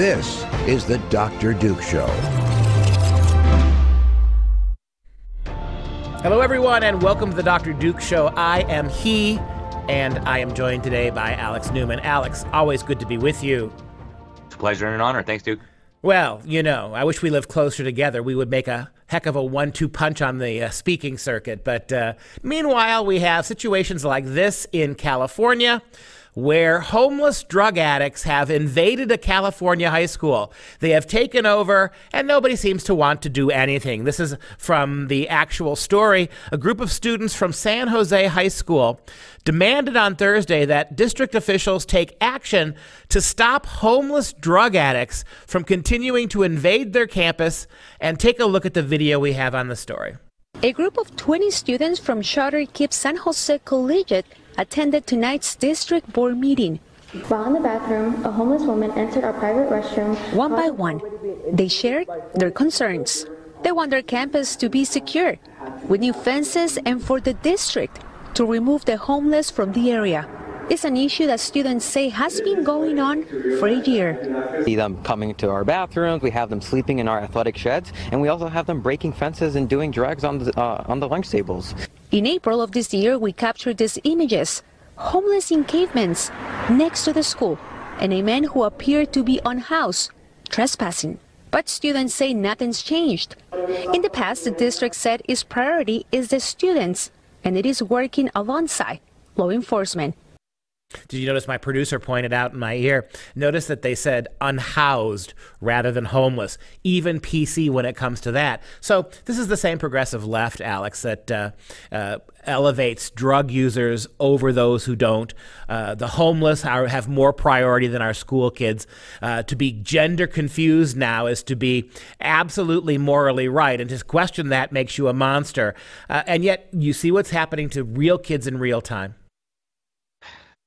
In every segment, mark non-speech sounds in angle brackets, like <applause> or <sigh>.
This is the Dr. Duke Show. Hello, everyone, and welcome to the Dr. Duke Show. I am he, and I am joined today by Alex Newman. Alex, always good to be with you. It's a pleasure and an honor. Thanks, Duke. Well, you know, I wish we lived closer together. We would make a heck of a one two punch on the uh, speaking circuit. But uh, meanwhile, we have situations like this in California where homeless drug addicts have invaded a California high school. They have taken over, and nobody seems to want to do anything. This is from the actual story. A group of students from San Jose High School demanded on Thursday that district officials take action to stop homeless drug addicts from continuing to invade their campus. And take a look at the video we have on the story. A group of 20 students from Charter KIPP San Jose Collegiate attended tonight's district board meeting. While in the bathroom, a homeless woman entered our private restroom. One by one, they shared their concerns. They want their campus to be secure, with new fences and for the district to remove the homeless from the area. It's an issue that students say has been going on for a year. See them coming to our bathrooms, we have them sleeping in our athletic sheds, and we also have them breaking fences and doing drugs on the, uh, on the lunch tables. In April of this year, we captured these images homeless encampments next to the school, and a man who appeared to be unhoused, trespassing. But students say nothing's changed. In the past, the district said its priority is the students, and it is working alongside law enforcement. Did you notice my producer pointed out in my ear? Notice that they said unhoused rather than homeless, even PC when it comes to that. So this is the same progressive left, Alex, that uh, uh, elevates drug users over those who don't. Uh, the homeless are, have more priority than our school kids. Uh, to be gender confused now is to be absolutely morally right, and to question that makes you a monster. Uh, and yet you see what's happening to real kids in real time.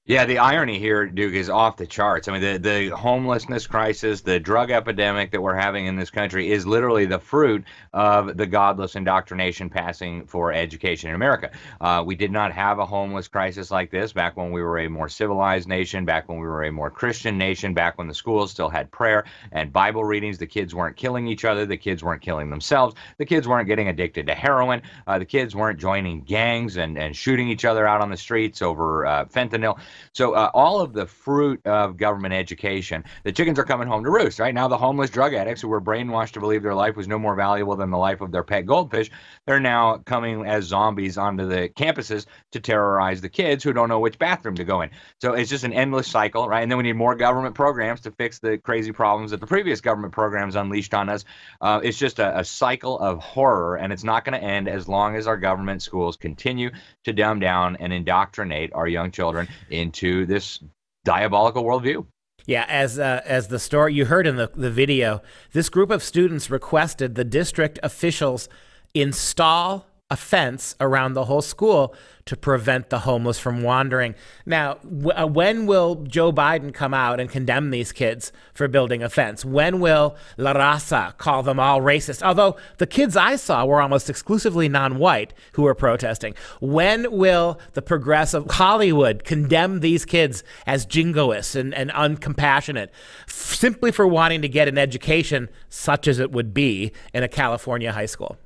Yeah, the irony here, Duke, is off the charts. I mean, the, the homelessness crisis, the drug epidemic that we're having in this country is literally the fruit of the godless indoctrination passing for education in America. Uh, we did not have a homeless crisis like this back when we were a more civilized nation, back when we were a more Christian nation, back when the schools still had prayer and Bible readings. The kids weren't killing each other, the kids weren't killing themselves, the kids weren't getting addicted to heroin, uh, the kids weren't joining gangs and, and shooting each other out on the streets over uh, fentanyl. So uh, all of the fruit of government education, the chickens are coming home to roost. Right now, the homeless drug addicts who were brainwashed to believe their life was no more valuable than the life of their pet goldfish, they're now coming as zombies onto the campuses to terrorize the kids who don't know which bathroom to go in. So it's just an endless cycle, right? And then we need more government programs to fix the crazy problems that the previous government programs unleashed on us. Uh, it's just a, a cycle of horror, and it's not going to end as long as our government schools continue to dumb down and indoctrinate our young children into this diabolical worldview. Yeah, as uh, as the story you heard in the, the video, this group of students requested the district officials install a fence around the whole school to prevent the homeless from wandering. Now, w- uh, when will Joe Biden come out and condemn these kids for building a fence? When will La Raza call them all racist? Although the kids I saw were almost exclusively non white who were protesting. When will the progressive Hollywood condemn these kids as jingoists and, and uncompassionate simply for wanting to get an education such as it would be in a California high school?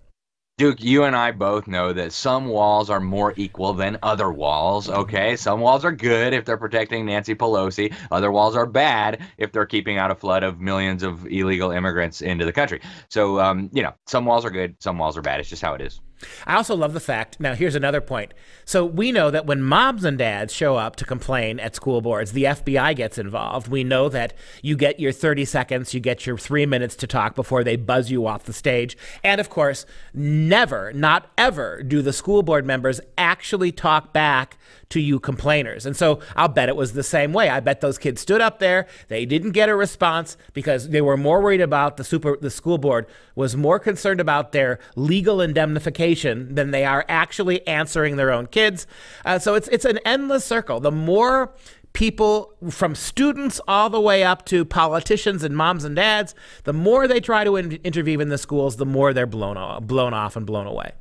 Duke, you and I both know that some walls are more equal than other walls, okay? Some walls are good if they're protecting Nancy Pelosi. Other walls are bad if they're keeping out a flood of millions of illegal immigrants into the country. So, um, you know, some walls are good, some walls are bad. It's just how it is. I also love the fact. Now, here's another point. So, we know that when moms and dads show up to complain at school boards, the FBI gets involved. We know that you get your 30 seconds, you get your three minutes to talk before they buzz you off the stage. And of course, never, not ever, do the school board members actually talk back to you complainers. And so, I'll bet it was the same way. I bet those kids stood up there, they didn't get a response because they were more worried about the super the school board was more concerned about their legal indemnification than they are actually answering their own kids. Uh, so it's it's an endless circle. The more people from students all the way up to politicians and moms and dads, the more they try to in- intervene in the schools, the more they're blown off, blown off and blown away.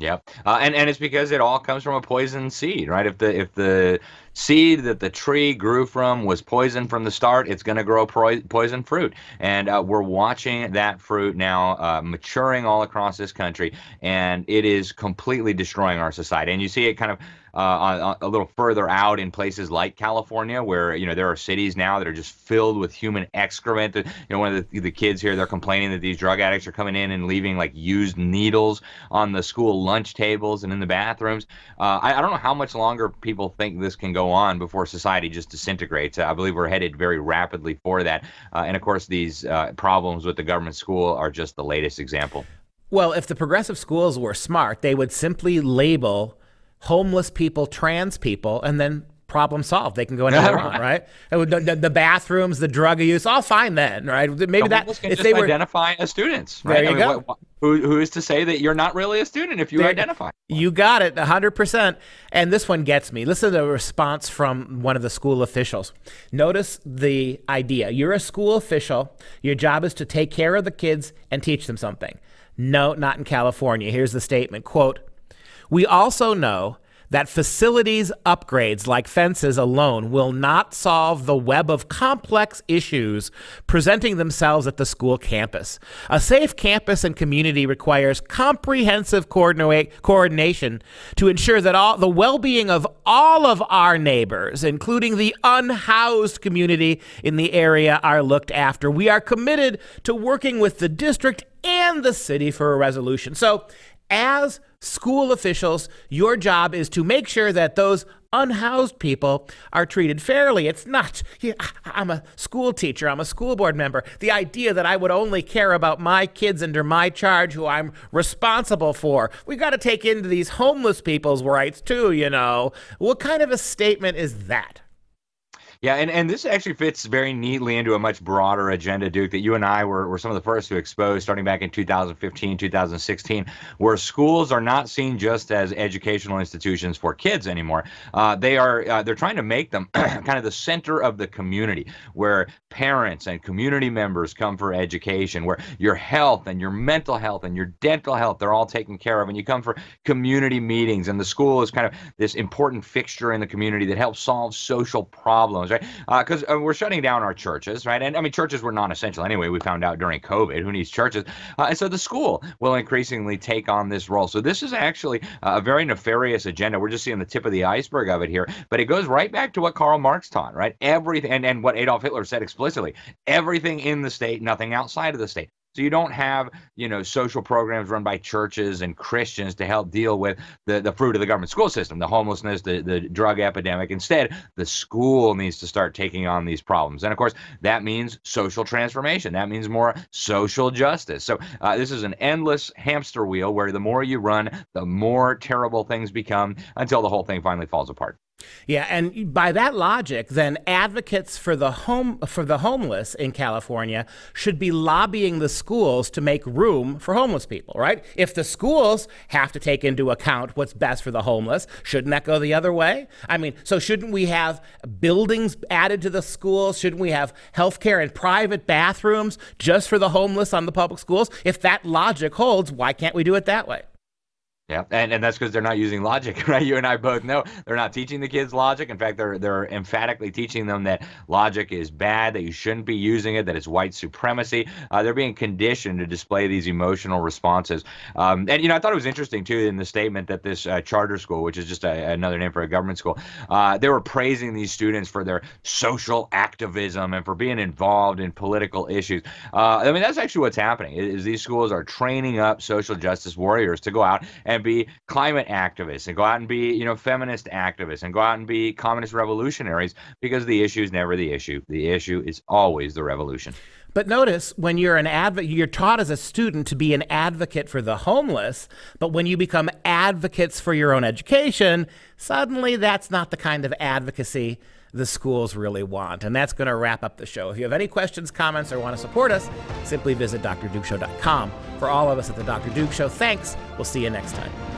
Yep, uh, and and it's because it all comes from a poison seed, right? If the if the seed that the tree grew from was poison from the start, it's going to grow pro- poison fruit, and uh, we're watching that fruit now uh, maturing all across this country, and it is completely destroying our society. And you see it kind of uh, a, a, little further out in places like California, where you know there are cities now that are just filled with human excrement. You know, one of the, the kids here they're complaining that these drug addicts are coming in and leaving like used needles on the school lunch tables and in the bathrooms. Uh, I, I, don't know how much longer people think this can go on before society just disintegrates. I believe we're headed very rapidly for that. Uh, and of course, these uh, problems with the government school are just the latest example. Well, if the progressive schools were smart, they would simply label homeless people, trans people, and then problem solved. They can go anywhere <laughs> want, right? The, the, bathrooms, the drug use, all fine then, right? Maybe the that if they were identify as students, right? There you I mean, go. What, who, who is to say that you're not really a student if you there, identify? You got it, 100%. And this one gets me. Listen to the response from one of the school officials. Notice the idea. You're a school official. Your job is to take care of the kids and teach them something. No, not in California. Here's the statement, quote, we also know that facilities upgrades like fences alone will not solve the web of complex issues presenting themselves at the school campus. A safe campus and community requires comprehensive coordination to ensure that all the well-being of all of our neighbors, including the unhoused community in the area, are looked after. We are committed to working with the district and the city for a resolution. So, as school officials, your job is to make sure that those unhoused people are treated fairly. It's not, I'm a school teacher, I'm a school board member. The idea that I would only care about my kids under my charge who I'm responsible for. We got to take into these homeless people's rights too, you know. What kind of a statement is that? Yeah, and, and this actually fits very neatly into a much broader agenda, Duke, that you and I were, were some of the first to expose starting back in 2015, 2016, where schools are not seen just as educational institutions for kids anymore. Uh, they are uh, they're trying to make them <clears throat> kind of the center of the community, where parents and community members come for education, where your health and your mental health and your dental health they're all taken care of, and you come for community meetings, and the school is kind of this important fixture in the community that helps solve social problems right? Because uh, uh, we're shutting down our churches, right? And I mean, churches were non-essential anyway. We found out during COVID. Who needs churches? Uh, and so the school will increasingly take on this role. So this is actually a very nefarious agenda. We're just seeing the tip of the iceberg of it here, but it goes right back to what Karl Marx taught, right? Everything, and, and what Adolf Hitler said explicitly: everything in the state, nothing outside of the state. So you don't have, you know, social programs run by churches and Christians to help deal with the, the fruit of the government school system, the homelessness, the, the drug epidemic. Instead, the school needs to start taking on these problems. And of course, that means social transformation. That means more social justice. So uh, this is an endless hamster wheel where the more you run, the more terrible things become until the whole thing finally falls apart. Yeah, and by that logic, then advocates for the home for the homeless in California should be lobbying the schools to make room for homeless people, right? If the schools have to take into account what's best for the homeless, shouldn't that go the other way? I mean, so shouldn't we have buildings added to the schools? Shouldn't we have healthcare and private bathrooms just for the homeless on the public schools? If that logic holds, why can't we do it that way? Yeah, and, and that's because they're not using logic, <laughs> right? You and I both know they're not teaching the kids logic. In fact, they're they're emphatically teaching them that logic is bad, that you shouldn't be using it, that it's white supremacy. Uh, they're being conditioned to display these emotional responses. Um, and you know, I thought it was interesting too in the statement that this uh, charter school, which is just a, another name for a government school, uh, they were praising these students for their social activism and for being involved in political issues. Uh, I mean, that's actually what's happening. Is these schools are training up social justice warriors to go out and and be climate activists and go out and be, you know, feminist activists and go out and be communist revolutionaries because the issue is never the issue. The issue is always the revolution. But notice when you're an advocate, you're taught as a student to be an advocate for the homeless. But when you become advocates for your own education, suddenly that's not the kind of advocacy the schools really want. And that's going to wrap up the show. If you have any questions, comments, or want to support us, simply visit drdukeshow.com. For all of us at the Dr. Duke Show, thanks. We'll see you next time.